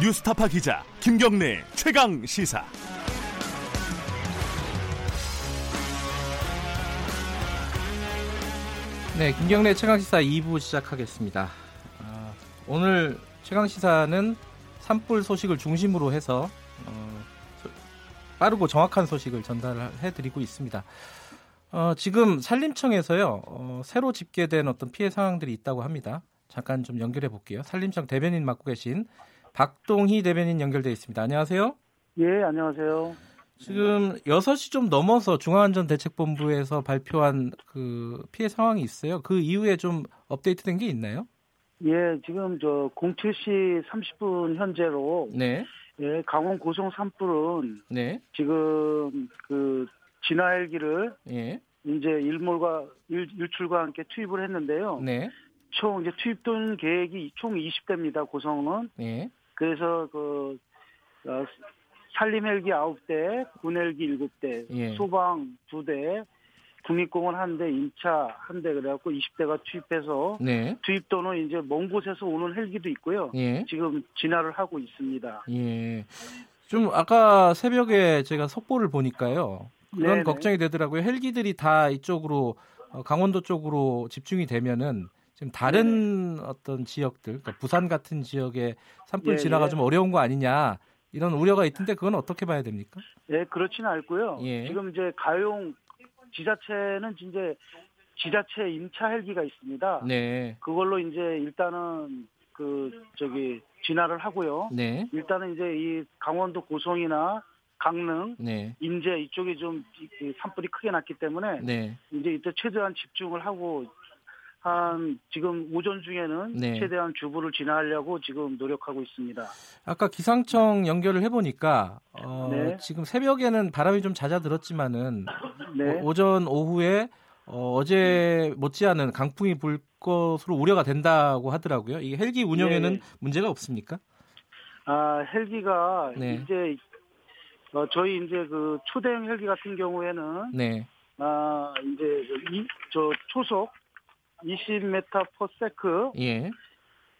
뉴스타파 기자 김경래 최강 시사. 네, 김경래 최강 시사 2부 시작하겠습니다. 아, 오늘 최강 시사는 산불 소식을 중심으로 해서 어, 빠르고 정확한 소식을 전달해드리고 있습니다. 어, 지금 산림청에서요 어, 새로 집계된 어떤 피해 상황들이 있다고 합니다. 잠깐 좀 연결해 볼게요. 산림청 대변인 맡고 계신 박동희 대변인 연결돼 있습니다. 안녕하세요. 예, 안녕하세요. 지금 6시 좀 넘어서 중앙안전대책본부에서 발표한 그 피해 상황이 있어요. 그 이후에 좀 업데이트 된 게 있나요? 예, 지금 저 07시 30분 현재로 네. 예, 강원 고성 산불은 네. 지금 그 진화 헬기를 예. 이제 일몰과 일, 일출과 함께 투입을 했는데요. 네. 총 이제 투입된 계획이 총 20대입니다. 고성은. 예. 그래서 그 어, 산림 헬기 9대, 군 헬기 7대, 예. 소방 2대, 국립공원 한 대, 임차 한 대 그래갖고 20대가 투입해서 네. 투입도는 이제 먼 곳에서 오는 헬기도 있고요. 예. 지금 진화를 하고 있습니다. 예. 좀 아까 새벽에 제가 속보를 보니까요. 그런 네네. 걱정이 되더라고요. 헬기들이 다 이쪽으로 어, 강원도 쪽으로 집중이 되면은 지금 다른 어떤 지역들, 그러니까 부산 같은 지역에 산불 예, 진화가 예. 좀 어려운 거 아니냐 이런 우려가 있던데 그건 어떻게 봐야 됩니까? 예, 그렇지는 않고요. 예. 지금 이제 가용 지자체는 이제 지자체 임차 헬기가 있습니다. 네, 그걸로 이제 일단은 그 저기 진화를 하고요. 네, 일단은 이제 이 강원도 고성이나 강릉, 네, 인제 이쪽에 좀 산불이 크게 났기 때문에 네, 이제 이때 최대한 집중을 하고 한 지금 오전 중에는 네. 최대한 주부를 진화하려고 지금 노력하고 있습니다. 아까 기상청 연결을 해보니까 어, 네. 지금 새벽에는 바람이 좀 잦아들었지만은 네. 오, 전 오후에 어, 제 못지않은 강풍이 불 것으로 우려가 된다고 하더라고요. 이게 헬기 운영에는 예. 문제가 없습니까? 아 헬기가 네. 이제 어, 저희 이제 그 초대형 헬기 같은 경우에는 네, 아 이제 그 이, 저 초속 20m per sec 예,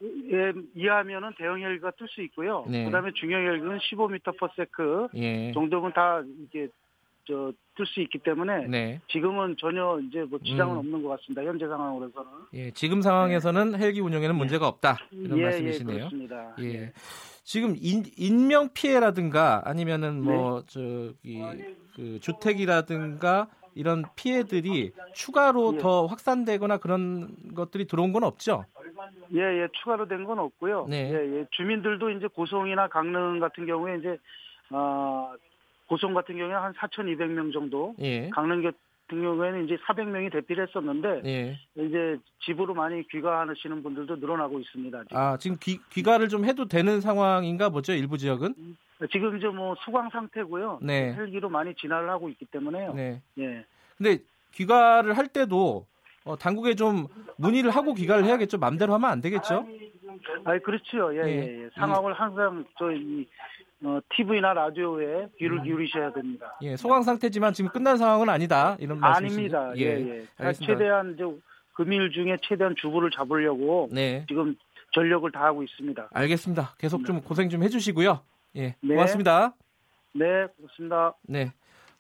에 이하면은 대형 헬기가 뜰 수 있고요. 네. 그다음에 중형 헬기는 15m per sec 예, 정도면 다 이게 저 뜰 수 있기 때문에 네, 지금은 전혀 이제 뭐 지장은 음. 없는 것 같습니다. 현재 상황으로서는. 예. 지금 상황에서는 헬기 운영에는 문제가 없다 이런 예, 예, 말씀이시네요. 그렇습니다. 예. 지금 인, 인명 피해라든가 아니면은 네. 뭐 저기 그 주택이라든가 이런 피해들이 추가로 예. 더 확산되거나 그런 것들이 들어온 건 없죠? 예, 예, 추가로 된 건 없고요. 네. 예, 예, 주민들도 이제 고성이나 강릉 같은 경우에 이제, 어, 고성 같은 경우에 한 4,200명 정도, 예. 강릉 같은 경우에는 이제 400명이 대피를 했었는데, 예. 이제 집으로 많이 귀가하시는 분들도 늘어나고 있습니다. 지금, 아, 지금 귀, 귀가를 좀 해도 되는 상황인가 보죠, 일부 지역은? 지금 이제 뭐 수강 상태고요. 네. 헬기로 많이 진화를 하고 있기 때문에요. 네. 예. 근데 귀가를 할 때도 어, 당국에 좀 문의를 하고 귀가를 해야겠죠. 맘대로 하면 안 되겠죠? 아, 그렇지요. 예, 예. 예, 예. 상황을 항상 저희 어, TV나 라디오에 귀를 기울이셔야 됩니다. 예, 소강 상태지만 지금 끝난 상황은 아니다. 이런 말씀이시죠? 아닙니다. 예, 예. 알겠습니다. 최대한 이제 금일 중에 최대한 주부를 잡으려고 네. 지금 전력을 다하고 있습니다. 알겠습니다. 계속 좀 고생 좀 해주시고요. 예, 네. 고맙습니다. 네, 그렇습니다. 네,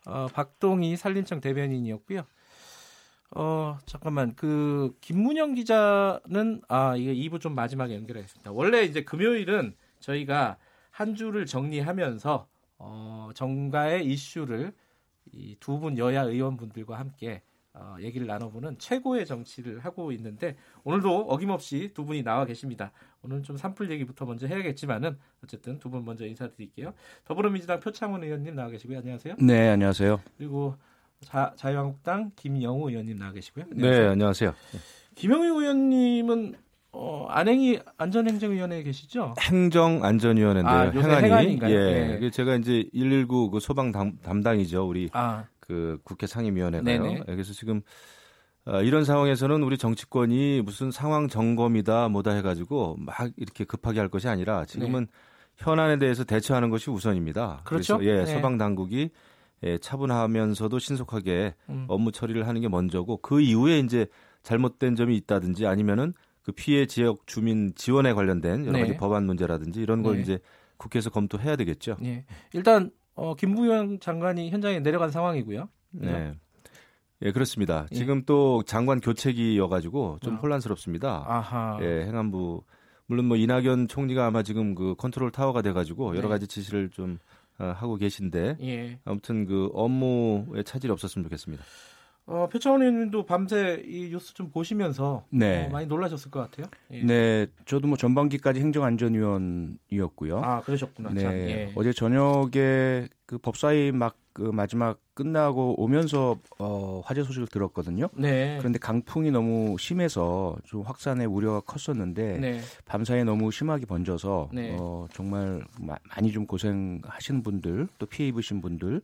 어, 박동희 산림청 대변인이었고요. 어, 잠깐만, 그, 김문영 기자는, 아, 이거 2부 좀 마지막에 연결하겠습니다. 원래 이제 금요일은 저희가 한 주를 정리하면서, 어, 정가의 이슈를 이 두 분 여야 의원분들과 함께 어, 얘기를 나눠보는 최고의 정치를 하고 있는데 오늘도 어김없이 두 분이 나와 계십니다. 오늘 좀 산불 얘기부터 먼저 해야겠지만은 어쨌든 두 분 먼저 인사드릴게요. 더불어민주당 표창원 의원님 나와 계시고요. 안녕하세요. 네, 안녕하세요. 그리고 자, 자유한국당 김영우 의원님 나와 계시고요. 네, 안녕하세요. 김영우 의원님은 어, 안행이 안전행정위원회에 계시죠? 행정안전위원회인데요. 아, 행안위. 행안위인가요? 예. 네. 그 제가 이제 119 그 소방 담, 담당이죠. 우리 아, 그 국회 상임위원회가요. 네네. 예, 그래서 지금 어, 이런 상황에서는 우리 정치권이 무슨 상황 점검이다 뭐다 해가지고 막 이렇게 급하게 할 것이 아니라 지금은 현안에 대해서 대처하는 것이 우선입니다. 네. 그렇죠. 래서 예, 네. 소방 당국이 예, 차분하면서도 신속하게 음. 업무 처리를 하는 게 먼저고 그 이후에 이제 잘못된 점이 있다든지 아니면은 그 피해 지역 주민 지원에 관련된 여러 가지 네. 법안 문제라든지 이런 걸 네. 이제 국회에서 검토해야 되겠죠. 예. 일단 어, 김부영 장관이 현장에 내려간 상황이고요. 네. 예, 그렇습니다. 예. 지금 또 장관 교체기여가지고 좀 아. 혼란스럽습니다. 아하. 예, 행안부 물론 뭐 이낙연 총리가 아마 지금 그 컨트롤 타워가 돼가지고 여러 네. 가지 지시를 좀 어, 하고 계신데 예. 아무튼 그 업무에 차질이 없었으면 좋겠습니다. 어, 표창원 의원님도 밤새 이 뉴스 좀 보시면서 네. 어, 많이 놀라셨을 것 같아요. 예. 네, 저도 뭐 전반기까지 행정안전위원이었고요. 아, 그러셨구나. 네, 예. 어제 저녁에 그 법사위 막 그 마지막 끝나고 오면서 어, 화재 소식을 들었거든요. 네. 그런데 강풍이 너무 심해서 좀 확산의 우려가 컸었는데 네. 밤사이에 너무 심하게 번져서 네. 어, 정말 마, 많이 좀 고생하시는 분들 또 피해 입으신 분들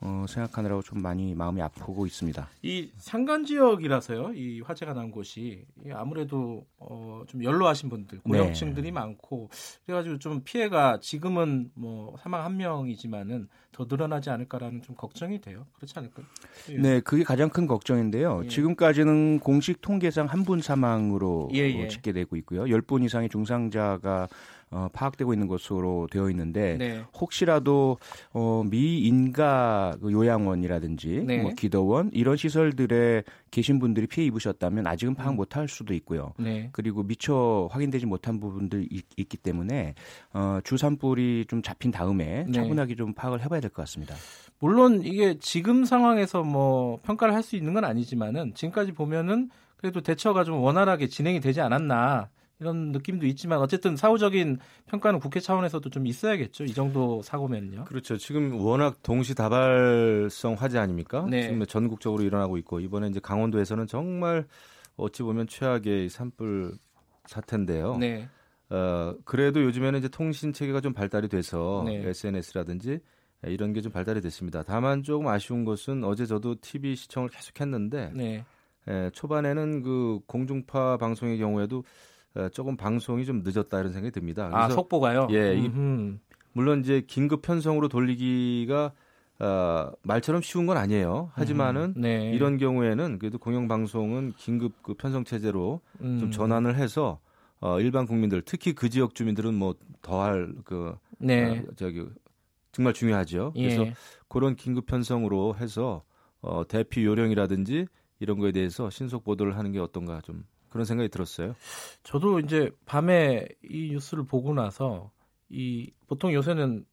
어, 생각하느라고 좀 많이 마음이 아프고 있습니다. 이 산간 지역이라서요. 이 화재가 난 곳이 아무래도 어, 좀 연로하신 분들, 고령층들이 네. 많고 그래가지고 좀 피해가 지금은 뭐 사망 한 명이지만은 더 늘어나지 않을까라는 좀 걱정이 돼요. 그렇지 않을까요? 예. 네, 그게 가장 큰 걱정인데요. 예. 지금까지는 공식 통계상 한 분 사망으로 예, 예. 집계되고 있고요. 10분 이상의 중상자가 어, 파악되고 있는 것으로 되어 있는데 네. 혹시라도 어, 미인가 그 요양원이라든지 네. 뭐 기도원 이런 시설들에 계신 분들이 피해 입으셨다면 아직은 파악 음. 못할 수도 있고요. 네. 그리고 미처 확인되지 못한 부분들 있, 기 때문에 어, 주산불이 좀 잡힌 다음에 네. 차분하게 좀 파악을 해봐야 될 것 같습니다. 물론 이게 지금 상황에서 뭐 평가를 할 수 있는 건 아니지만은 지금까지 보면은 그래도 대처가 좀 원활하게 진행이 되지 않았나 이런 느낌도 있지만 어쨌든 사후적인 평가는 국회 차원에서도 좀 있어야겠죠. 이 정도 사고면요. 그렇죠. 지금 워낙 동시다발성 화재 아닙니까? 네. 지금 전국적으로 일어나고 있고 이번에 이제 강원도에서는 정말 어찌 보면 최악의 산불 사태인데요. 네. 어, 그래도 요즘에는 이제 통신 체계가 좀 발달이 돼서 네. SNS라든지 이런 게 좀 발달이 됐습니다. 다만 조금 아쉬운 것은 어제 저도 TV 시청을 계속했는데 네. 예, 초반에는 그 공중파 방송의 경우에도 어, 조금 방송이 좀 늦었다 이런 생각이 듭니다. 아 속보가요? 예, 이, 물론 이제 긴급 편성으로 돌리기가 어, 말처럼 쉬운 건 아니에요. 하지만은 음, 네. 이런 경우에는 그래도 공영방송은 긴급 그 편성 체제로 음. 좀 전환을 해서 어, 일반 국민들 특히 그 지역 주민들은 뭐 더할 그 네. 어, 저기 정말 중요하죠. 예. 그래서 그런 긴급 편성으로 해서 어, 대피 요령이라든지 이런 거에 대해서 신속 보도를 하는 게 어떤가 좀 그런 생각이 들었어요. 저도 이제 밤에 이 뉴스를 보고 나서 이 보통 요새는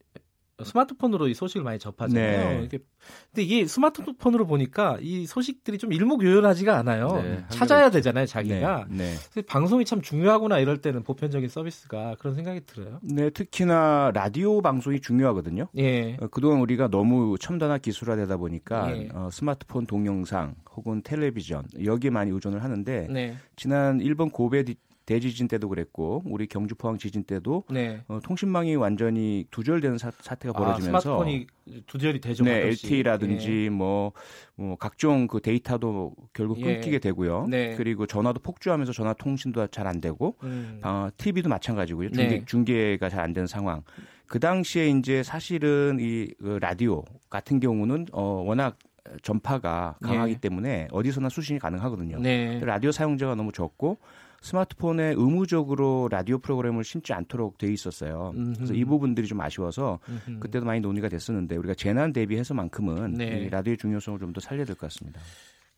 스마트폰으로 이 소식을 많이 접하잖아요. 네. 근데 이게 스마트폰으로 보니까 이 소식들이 좀 일목요연하지가 않아요. 네, 찾아야 되잖아요, 자기가. 네, 네. 방송이 참 중요하구나 이럴 때는 보편적인 서비스가 그런 생각이 들어요. 네, 특히나 라디오 방송이 중요하거든요. 예. 어, 그동안 우리가 너무 첨단화 기술화되다 보니까 예. 어, 스마트폰 동영상 혹은 텔레비전 여기에 많이 의존을 하는데 네. 지난 일본 고베 대지진 때도 그랬고 우리 경주 포항 지진 때도 네. 어, 통신망이 완전히 두절되는 사, 태가 벌어지면서 아, 스마트폰이 두절이 되죠. 네, LTE라든지 예. 뭐, 뭐 각종 그 데이터도 결국 예. 끊기게 되고요. 네. 그리고 전화도 폭주하면서 전화 통신도 잘 안 되고 음. 어, TV도 마찬가지고요. 중계, 네. 중계가 잘 안 되는 상황. 그 당시에 이제 사실은 이그 라디오 같은 경우는 어, 워낙 전파가 강하기 네. 때문에 어디서나 수신이 가능하거든요. 네. 라디오 사용자가 너무 적고 스마트폰에 의무적으로 라디오 프로그램을 심지 않도록 돼 있었어요. 음흠. 그래서 이 부분들이 좀 아쉬워서 음흠. 그때도 많이 논의가 됐었는데 우리가 재난 대비해서만큼은 네. 이 라디오의 중요성을 좀 더 살려야 될 것 같습니다.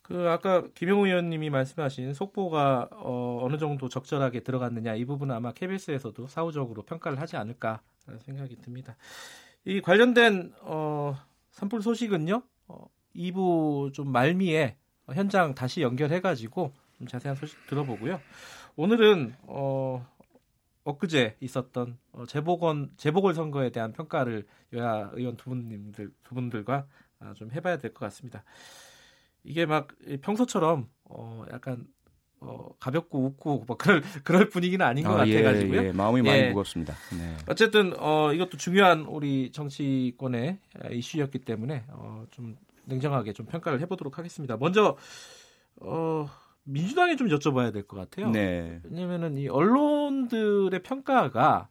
그 아까 김영우 의원님이 말씀하신 속보가 어, 어느 정도 적절하게 들어갔느냐 이 부분은 아마 KBS에서도 사후적으로 평가를 하지 않을까 생각이 듭니다. 이 관련된 어, 산불 소식은요 어, 2부 좀 말미에 현장 다시 연결해가지고 좀 자세한 소식 들어보고요. 오늘은 어, 엊그제 있었던 어, 재보건 재보궐 선거에 대한 평가를 여야 의원 두 분님들 두 분들과 아, 좀 해봐야 될 것 같습니다. 이게 막 평소처럼 어, 약간 어, 가볍고 웃고 뭐 그럴 그럴 분위기는 아닌 것 아, 같아가지고요. 예, 예. 마음이 많이 무겁습니다. 네. 어쨌든 어, 이것도 중요한 우리 정치권의 이슈였기 때문에 어, 좀 냉정하게 좀 평가를 해보도록 하겠습니다. 먼저 어, 민주당에 좀 여쭤봐야 될 것 같아요. 네. 왜냐면은 이 언론들의 평가가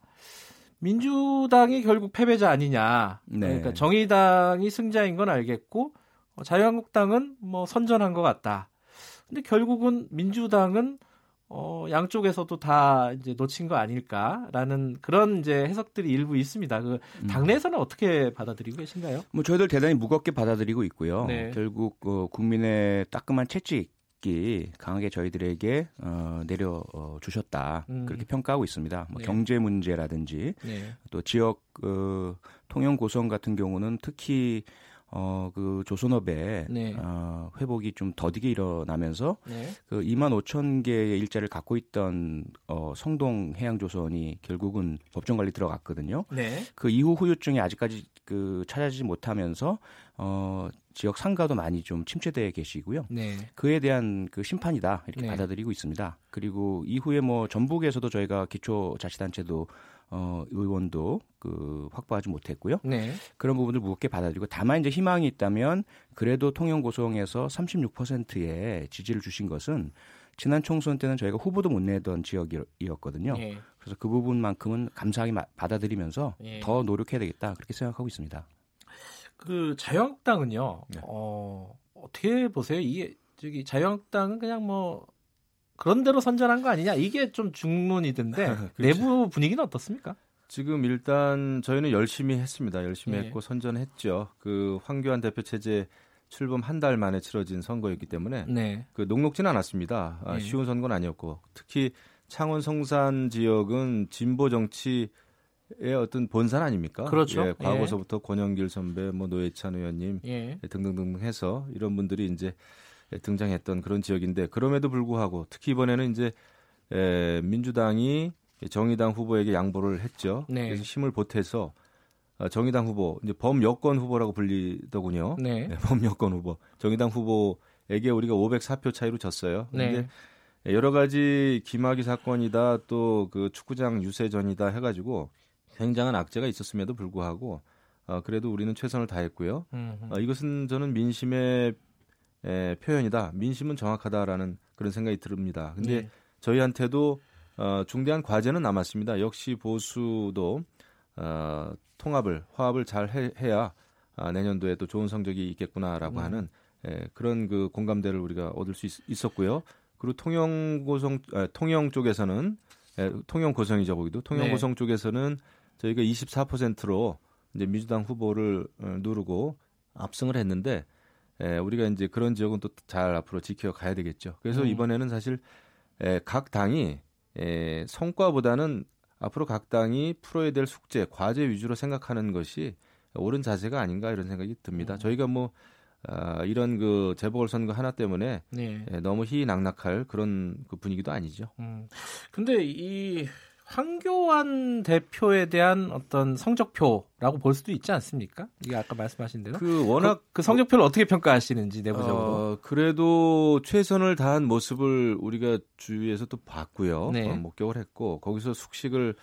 민주당이 결국 패배자 아니냐. 네. 그러니까 정의당이 승자인 건 알겠고 어, 자유한국당은 뭐 선전한 것 같다. 근데 결국은 민주당은 어, 양쪽에서도 다 이제 놓친 거 아닐까라는 그런 이제 해석들이 일부 있습니다. 그 음. 당내에서는 어떻게 받아들이고 계신가요? 뭐 저희들 대단히 무겁게 받아들이고 있고요. 네. 결국 어, 국민의 따끔한 채찍 이 강하게 저희들에게 어, 내려 어, 주셨다 음. 그렇게 평가하고 있습니다. 뭐 네. 경제 문제라든지 네. 또 지역 어, 통영 고성 같은 경우는 특히 어, 그 조선업의 네. 어, 회복이 좀 더디게 일어나면서 네. 그 2만 5천 개의 일자를 갖고 있던 어, 성동 해양조선이 결국은 법정 관리 들어갔거든요. 네. 그 이후 후유증이 아직까지 그 찾아지지 못하면서 어, 지역 상가도 많이 좀 침체되어 계시고요. 네. 그에 대한 그 심판이다 이렇게 네. 받아들이고 있습니다. 그리고 이후에 뭐 전북에서도 저희가 기초 자치단체도 어, 의원도 그 확보하지 못했고요. 네. 그런 부분을 무겁게 받아들이고 다만 이제 희망이 있다면 그래도 통영 고성에서 36%의 지지를 주신 것은 지난 총선 때는 저희가 후보도 못 내던 지역이었거든요. 예. 그래서 그 부분만큼은 감사하게 마- 받아들이면서 예. 더 노력해야 되겠다 그렇게 생각하고 있습니다. 그 자유한국당은요. 네. 어, 어떻게 보세요? 이게 저기 자유한국당은 그냥 뭐 그런 대로 선전한 거 아니냐? 이게 좀 중론이던데 그렇죠. 내부 분위기는 어떻습니까? 지금 일단 저희는 열심히 했습니다. 열심히 예. 했고 선전했죠. 그 황교안 대표 체제 출범 한 달 만에 치러진 선거였기 때문에 네. 그 녹록지는 않았습니다. 아, 예. 쉬운 선거는 아니었고 특히 창원 성산 지역은 진보 정치 의 어떤 본산 아닙니까? 그렇죠. 예, 과거서부터 권영길 선배, 뭐 노회찬 의원님 예. 등등등 해서 이런 분들이 이제 등장했던 그런 지역인데 그럼에도 불구하고 특히 이번에는 이제 에, 민주당이 정의당 후보에게 양보를 했죠. 네. 그래서 힘을 보태서 어, 정의당 후보 이제 범여권 후보라고 불리더군요. 네. 네, 범여권 후보 정의당 후보에게 우리가 504표 차이로 졌어요. 네. 근데 여러 가지 김학의 사건이다 또 그 축구장 유세전이다 해가지고 굉장한 악재가 있었음에도 불구하고 어, 그래도 우리는 최선을 다했고요. 음, 어, 이것은 저는 민심의 에, 표현이다. 민심은 정확하다라는 그런 생각이 듭니다. 근데 예. 저희한테도 어, 중대한 과제는 남았습니다. 역시 보수도 어, 통합을 화합을 잘 해, 해야 아, 내년도에 또 좋은 성적이 있겠구나라고 음. 하는 에, 그런 그 공감대를 우리가 얻을 수 있, 었고요 그리고 통영 고성 아, 통영 쪽에서는 에, 통영 고성이죠 거기도 통영 네. 고성 쪽에서는 저희가 24%로 이제 민주당 후보를 어, 누르고 압승을 했는데 에, 우리가 이제 그런 지역은 또 잘 앞으로 지켜가야 되겠죠. 그래서 음. 이번에는 사실 에, 각 당이 에, 성과보다는 앞으로 각 당이 풀어야 될 숙제, 과제 위주로 생각하는 것이 옳은 자세가 아닌가 이런 생각이 듭니다. 음. 저희가 뭐 아, 이런 그 재보궐 선거 하나 때문에 네. 에, 너무 희낙낙할 그런 그 분위기도 아니죠. 음. 근데 이 황교안 대표에 대한 어떤 성적표라고 볼 수도 있지 않습니까? 이게 아까 말씀하신 대로 그 워낙 그, 그 성적표를 어 떻게 평가하시는지 내부적으로. 어, 그래도 최선을 다한 모습을 우리가 주위에서 또 봤고요. 네. 어, 목격을 했고 거기서 숙식을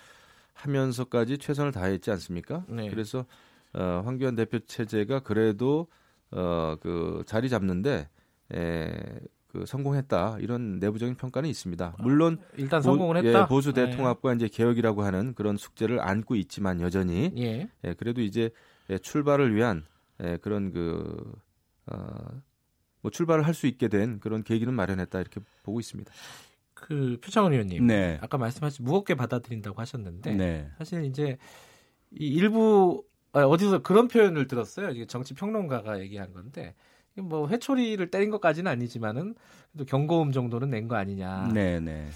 하면서까지 최선을 다했지 않습니까? 네. 그래서 어, 황교안 대표 체제가 그래도 어, 그 자리 잡는데 에, 그 성공했다 이런 내부적인 평가는 있습니다. 물론 일단 성공을 했다. 예, 보수 네. 대통합과 이제 개혁이라고 하는 그런 숙제를 안고 있지만 여전히 예. 예, 그래도 이제 예, 출발을 위한 예, 그런 그 어, 뭐 출발을 할 수 있게 된 그런 계기는 마련했다 이렇게 보고 있습니다. 그 표창원 의원님. 네. 아까 말씀하신 무겁게 받아들인다고 하셨는데 네. 사실 이제 이 일부 아, 어디서 그런 표현을 들었어요. 이게 정치 평론가가 얘기한 건데 뭐 회초리를 때린 것까지는 아니지만은 그래도 경고음 정도는 낸 거 아니냐. 네, 네.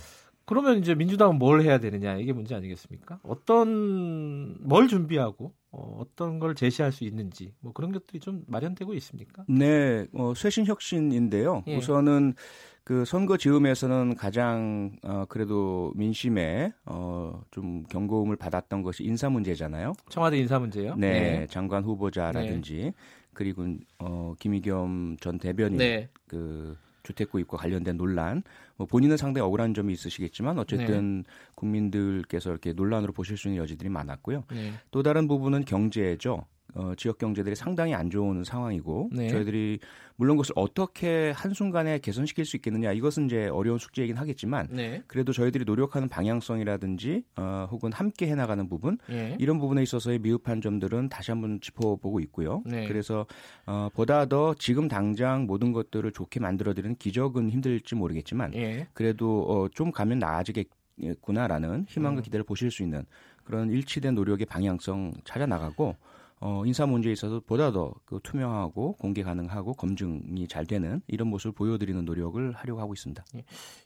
그러면 이제 민주당은 뭘 해야 되느냐 이게 문제 아니겠습니까? 어떤 뭘 준비하고 어, 어떤 걸 제시할 수 있는지 뭐 그런 것들이 좀 마련되고 있습니까? 네, 어, 쇄신 혁신인데요. 예. 우선은 그 선거 지음에서는 가장 어, 그래도 민심에 어, 좀 경고음을 받았던 것이 인사 문제잖아요. 청와대 인사 문제요. 네, 장관 후보자라든지 그리고 어, 김의겸 전 대변인 네. 그 주택 구입과 관련된 논란, 뭐 본인은 상당히 억울한 점이 있으시겠지만 어쨌든 네. 국민들께서 이렇게 논란으로 보실 수 있는 여지들이 많았고요. 네. 또 다른 부분은 경제죠. 어, 지역 경제들이 상당히 안 좋은 상황이고 네. 저희들이 물론 그것을 어떻게 한순간에 개선시킬 수 있겠느냐 이것은 이제 어려운 숙제이긴 하겠지만 네. 그래도 저희들이 노력하는 방향성이라든지 어, 혹은 함께 해나가는 부분 예. 이런 부분에 있어서의 미흡한 점들은 다시 한번 짚어보고 있고요. 네. 그래서 어, 보다 더 지금 당장 모든 것들을 좋게 만들어드리는 기적은 힘들지 모르겠지만 예. 그래도 어, 좀 가면 나아지겠구나라는 희망과 음. 기대를 보실 수 있는 그런 일치된 노력의 방향성 찾아 나가고 어, 인사 문제에 있어서 보다 더 그 투명하고 공개 가능하고 검증이 잘 되는 이런 모습을 보여드리는 노력을 하려고 하고 있습니다.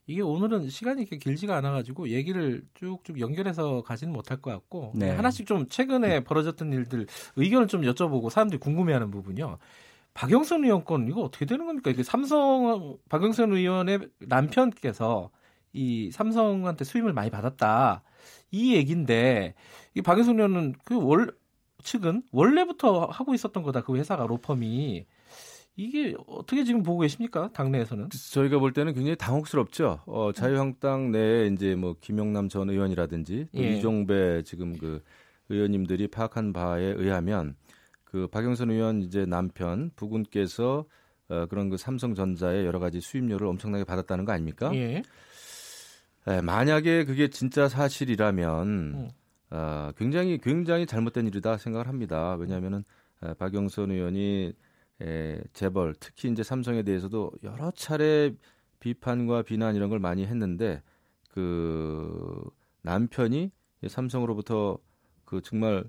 이게 오늘은 시간이 이렇게 길지가 않아가지고 얘기를 쭉쭉 연결해서 가지는 못할 것 같고 네. 하나씩 좀 최근에 벌어졌던 일들 의견을 좀 여쭤보고 사람들이 궁금해하는 부분요. 박영선 의원 건 이거 어떻게 되는 겁니까? 이게 삼성 박영선 의원의 남편께서 이 삼성한테 수임을 많이 받았다 이 얘기인데 이 박영선 의원은 그 월 측은 원래부터 하고 있었던 거다 그 회사가 로펌이 이게 어떻게 지금 보고 계십니까 당내에서는? 저희가 볼 때는 굉장히 당혹스럽죠. 어, 자유한국당 내에 이제 뭐 김영남 전 의원이라든지 또 예. 이종배 지금 그 의원님들이 파악한 바에 의하면 그 박영선 의원 이제 남편 부군께서 어, 그런 그 삼성전자의 여러 가지 수입료를 엄청나게 받았다는 거 아닙니까? 예. 에, 만약에 그게 진짜 사실이라면 음. 어, 굉장히 굉장히 잘못된 일이다 생각을 합니다. 왜냐하면은 에, 박영선 의원이 에, 재벌 특히 이제 삼성에 대해서도 여러 차례 비판과 비난 이런 걸 많이 했는데 그 남편이 삼성으로부터 그 정말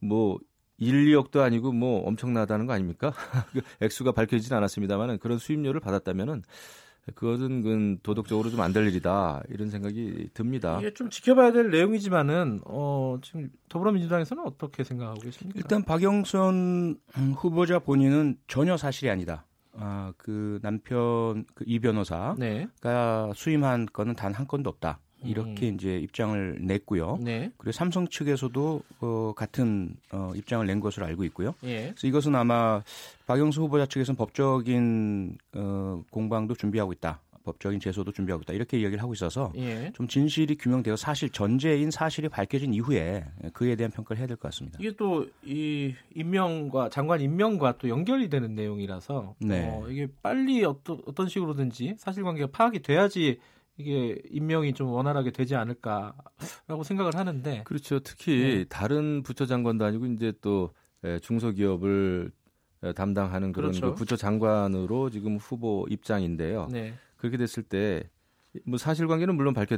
뭐 1, 2억도 아니고 뭐 엄청나다는 거 아닙니까? 그 액수가 밝혀지진 않았습니다만은 그런 수입료를 받았다면은 그것은 그 도덕적으로 좀 안 될 일이다 이런 생각이 듭니다. 이게 좀 지켜봐야 될 내용이지만은 어, 지금 더불어민주당에서는 어떻게 생각하고 계십니까? 일단 박영선 음, 후보자 본인은 전혀 사실이 아니다. 아, 그 남편 그 이 변호사가 네, 수임한 건은 단 한 건도 없다. 이렇게 음. 이제 입장을 냈고요. 네, 그리고 삼성 측에서도 어, 같은 어, 입장을 낸 것으로 알고 있고요. 예, 그래서 이것은 아마 박영수 후보자 측에서는 법적인 어, 공방도 준비하고 있다. 법적인 제소도 준비하고 있다. 이렇게 이야기를 하고 있어서 예. 좀 진실이 규명되어 사실 전제인 사실이 밝혀진 이후에 그에 대한 평가를 해야 될 것 같습니다. 이게 또 이 임명과 장관 임명과 또 연결이 되는 내용이라서 네. 어, 이게 빨리 어떤 어떤 식으로든지 사실관계가 파악이 돼야지 이게 임명이 좀 원활하게 되지 않을까라고 생각을 하는데 그렇죠. 특히 네. 다른 부처 장관도 아니고 이제 또 에, 중소기업을 에, 담당하는 그런 그렇죠. 그 부처 장관으로 지금 후보 입장인데요. 네, 그렇게 됐을 때 뭐 사실관계는 물론 밝혀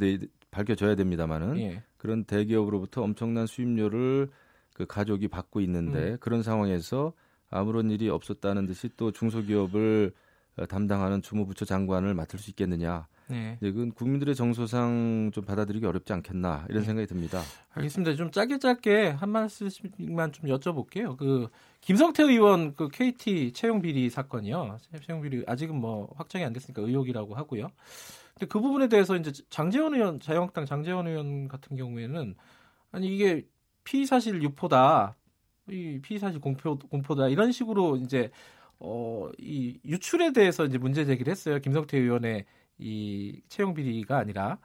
밝혀져야 됩니다만은 예, 그런 대기업으로부터 엄청난 수입료를 그 가족이 받고 있는데 음. 그런 상황에서 아무런 일이 없었다는 듯이 또 중소기업을 어, 담당하는 주무부처 장관을 맡을 수 있겠느냐? 네. 네, 그건 국민들의 정서상 좀 받아들이기 어렵지 않겠나 이런 네. 생각이 듭니다. 알겠습니다. 좀 짧게 짧게 한 말씀만 좀 여쭤볼게요. 그 김성태 의원 그 KT 채용 비리 사건이요. 채용 비리 아직은 뭐 확정이 안 됐으니까 의혹이라고 하고요. 근데 그 부분에 대해서 이제 장재원 의원, 자유한국당 장재원 의원 같은 경우에는 아니 이게 피의 사실 유포다, 이 피의 사실 공표 공포다 이런 식으로 이제 어 이 유출에 대해서 이제 문제 제기를 했어요. 김성태 의원의 이 채용 비리가 아니라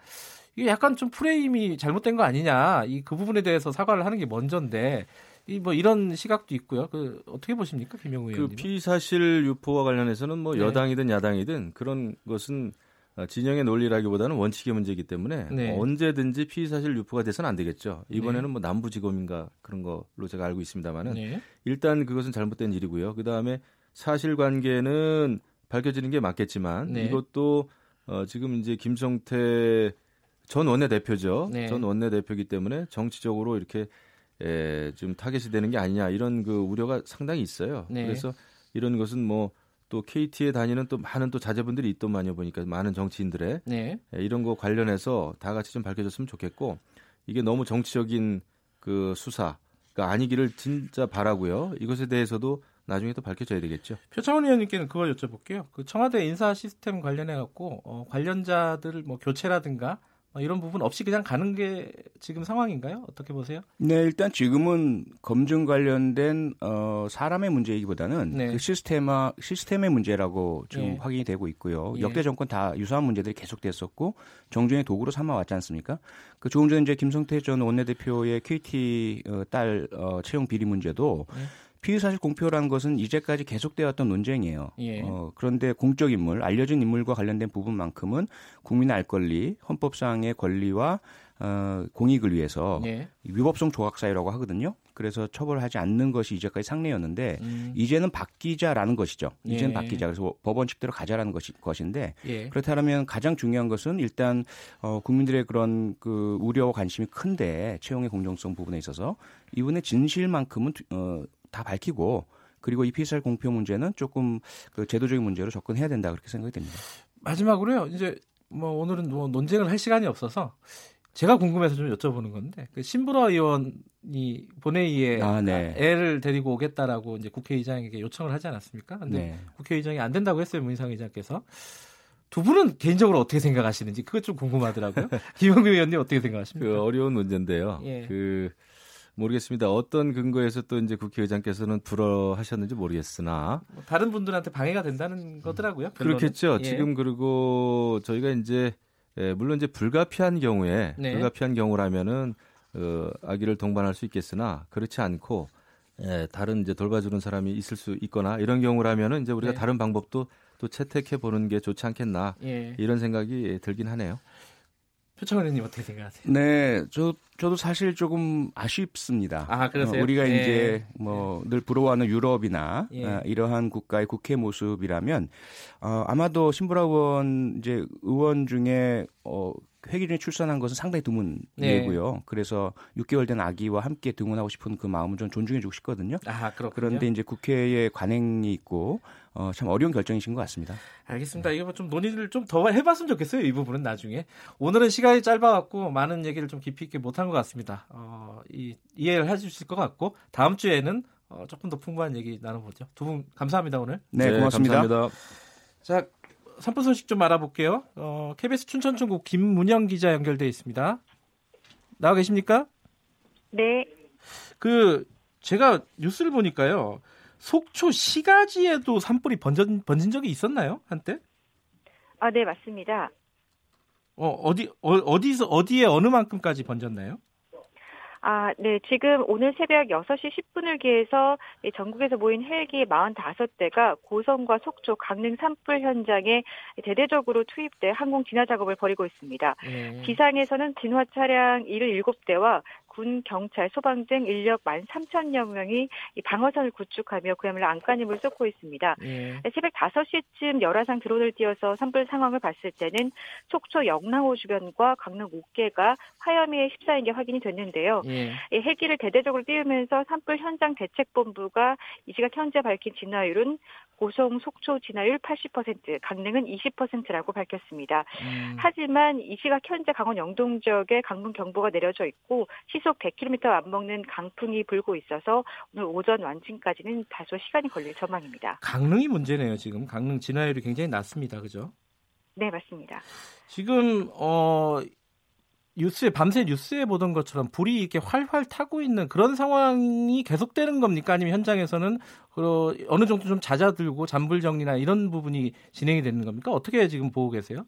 이게 약간 좀 프레임이 잘못된 거 아니냐. 이 그 부분에 대해서 사과를 하는 게 먼저인데 이뭐 이런 시각도 있고요. 그 어떻게 보십니까, 김영우 그 의원님? 피사실 유포와 관련해서는 뭐 네. 여당이든 야당이든 그런 것은 어, 진영의 논리라기보다는 원칙의 문제이기 때문에 네. 언제든지 피사실 유포가 돼서는 안 되겠죠. 이번에는 네. 뭐 남부지검인가 그런 걸로 제가 알고 있습니다만은 네. 일단 그것은 잘못된 일이고요. 그 다음에 사실관계는 밝혀지는 게 맞겠지만 네. 이것도 어, 지금 이제 김성태 전 원내대표죠. 네. 전 원내대표이기 때문에 정치적으로 이렇게 에, 좀 타겟이 되는 게 아니냐 이런 그 우려가 상당히 있어요. 네. 그래서 이런 것은 뭐 또 KT에 다니는 또 많은 또 자제분들이 있더만요 보니까 많은 정치인들의 네. 에, 이런 거 관련해서 다 같이 좀 밝혀졌으면 좋겠고 이게 너무 정치적인 그 수사가 아니기를 진짜 바라고요. 이것에 대해서도 나중에 또 밝혀져야 되겠죠. 표창원 의원님께는 그걸 여쭤볼게요. 그 청와대 인사 시스템 관련해 갖고 어, 관련자들 뭐 교체라든가 뭐 이런 부분 없이 그냥 가는 게 지금 상황인가요? 어떻게 보세요? 네, 일단 지금은 검증 관련된 어, 사람의 문제이기보다는 네. 그 시스템화 시스템의 문제라고 지금 예. 확인이 되고 있고요. 예. 역대 정권 다 유사한 문제들이 계속됐었고 정쟁의 도구로 삼아 왔지 않습니까? 그 조금 전에 이제 김성태 전 원내대표의 KT 어, 딸 어, 채용 비리 문제도 네. 피의 사실 공표라는 것은 이제까지 계속되었던 논쟁이에요. 예. 어, 그런데 공적 인물, 알려진 인물과 관련된 부분만큼은 국민의 알 권리, 헌법상의 권리와 어, 공익을 위해서 예. 위법성 조각 사유라고 하거든요. 그래서 처벌하지 않는 것이 이제까지 상례였는데 음. 이제는 바뀌자라는 것이죠. 이제는 예. 바뀌자. 그래서 법원칙대로 가자라는 것이, 것인데 예. 그렇다면 가장 중요한 것은 일단 어, 국민들의 그런 그 우려와 관심이 큰데 채용의 공정성 부분에 있어서 이분의 진실만큼은 어, 다 밝히고 그리고 이 피살 공표 문제는 조금 그 제도적인 문제로 접근해야 된다 그렇게 생각이 됩니다. 마지막으로요. 이제 뭐 오늘은 뭐 논쟁을 할 시간이 없어서 제가 궁금해서 좀 여쭤보는 건데 그 신부라 의원이 본회의에 아, 네. 애를 데리고 오겠다라고 이제 국회의장에게 요청을 하지 않았습니까? 근데 네. 국회의장이 안 된다고 했어요 문희상 의장께서. 두 분은 개인적으로 어떻게 생각하시는지 그것 좀 궁금하더라고요. 김영규 의원님 어떻게 생각하십니까? 그 어려운 문제인데요. 예. 그 모르겠습니다. 어떤 근거에서 또 이제 국회의장께서는 불허하셨는지 모르겠으나 뭐 다른 분들한테 방해가 된다는 거더라고요. 결론은. 그렇겠죠. 예. 지금 그리고 저희가 이제 예, 물론 이제 불가피한 경우에 네. 불가피한 경우라면은 어, 아기를 동반할 수 있겠으나 그렇지 않고 예, 다른 이제 돌봐주는 사람이 있을 수 있거나 이런 경우라면은 이제 우리가 네. 다른 방법도 또 채택해 보는 게 좋지 않겠나 예. 이런 생각이 들긴 하네요. 표창원 의원님 어떻게 생각하세요? 네, 저 저도 사실 조금 아쉽습니다. 아, 그러세요? 어, 우리가 예. 이제 뭐 늘 부러워하는 유럽이나 예. 어, 이러한 국가의 국회 모습이라면 어, 아마도 신보라 의원 이제 의원 중에 어, 회기 중에 출산한 것은 상당히 드문 네. 예고요. 그래서 6개월 된 아기와 함께 등원하고 싶은 그 마음은 좀 존중해주고 싶거든요. 아 그렇군요. 그런데 이제 국회에 관행이 있고 어, 참 어려운 결정이신 것 같습니다. 알겠습니다. 이거 뭐좀 논의를 좀 더 해봤으면 좋겠어요. 이 부분은 나중에. 오늘은 시간이 짧아갖고 많은 얘기를 좀 깊이 있게 못한 것 같습니다. 어, 이, 이해를 해주실 것 같고 다음 주에는 어, 조금 더 풍부한 얘기 나눠보죠. 두 분 감사합니다 오늘. 네, 고맙습니다. 감사합니다. 자, 산불 소식 좀 알아볼게요. 어, KBS 춘천중국 김문영 기자 연결돼 있습니다. 나와 계십니까? 네, 그 제가 뉴스를 보니까요. 속초 시가지에도 산불이 번진, 번진 적이 있었나요? 한때? 아, 네, 맞습니다. 어, 어디, 어, 어디서, 어디에 어느 만큼까지 번졌나요? 아, 네, 지금 오늘 새벽 6시 10분을 기해서 이 전국에서 모인 헬기 45대가 고성과 속초, 강릉 산불 현장에 대대적으로 투입돼 항공 진화 작업을 벌이고 있습니다. 예. 기상에서는 진화 차량 77대와 군, 경찰, 소방 등 인력 13,000여 명이 이 방어선을 구축하며 그야말로 안간힘을 쏟고 있습니다. 예. 새벽 5시쯤 열화상 드론을 띄워서 산불 상황을 봤을 때는 속초 영랑호 주변과 강릉 옥계가 화염에 휩싸인 게 확인이 됐는데요. 예. 이 헬기를 대대적으로 띄우면서 산불 현장 대책본부가 이 시각 현재 밝힌 진화율은 고성 속초 진화율 80%, 강릉은 20%라고 밝혔습니다. 음. 하지만 이 시각 현재 강원 영동 지역에 강풍 경보가 내려져 있고 시속 100km 안 먹는 강풍이 불고 있어서 오늘 오전 완진까지는 다소 시간이 걸릴 전망입니다. 강릉이 문제네요, 지금. 강릉 진화율이 굉장히 낮습니다. 그죠? 네, 맞습니다. 지금, 어, 뉴스에, 밤새 뉴스에 보던 것처럼 불이 이렇게 활활 타고 있는 그런 상황이 계속되는 겁니까? 아니면 현장에서는 그 어느 정도 좀 잦아들고 잔불 정리나 이런 부분이 진행이 되는 겁니까? 어떻게 지금 보고 계세요?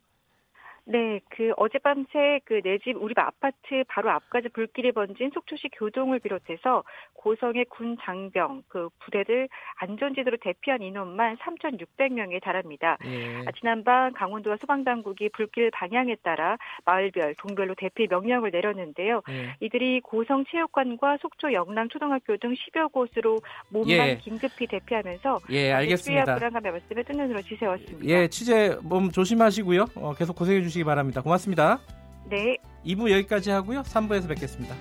네, 그 어젯밤새 그 내 집 우리 집 아파트 바로 앞까지 불길이 번진 속초시 교동을 비롯해서 고성의 군 장병 그 부대들 안전지대로 대피한 인원만 3,600명에 달합니다. 예. 아, 지난밤 강원도와 소방당국이 불길 방향에 따라 마을별, 동별로 대피 명령을 내렸는데요. 예. 이들이 고성 체육관과 속초 영남 초등학교 등 10여 곳으로 몸만 예. 긴급히 대피하면서 예, 알겠습니다. 불안감의 말씀을 뜬 눈으로 지새웠습니다. 예, 취재 몸 조심하시고요. 어, 계속 고생해 주시기 바랍니다. 고맙습니다. 네. 2부 여기까지 하고요. 3부에서 뵙겠습니다.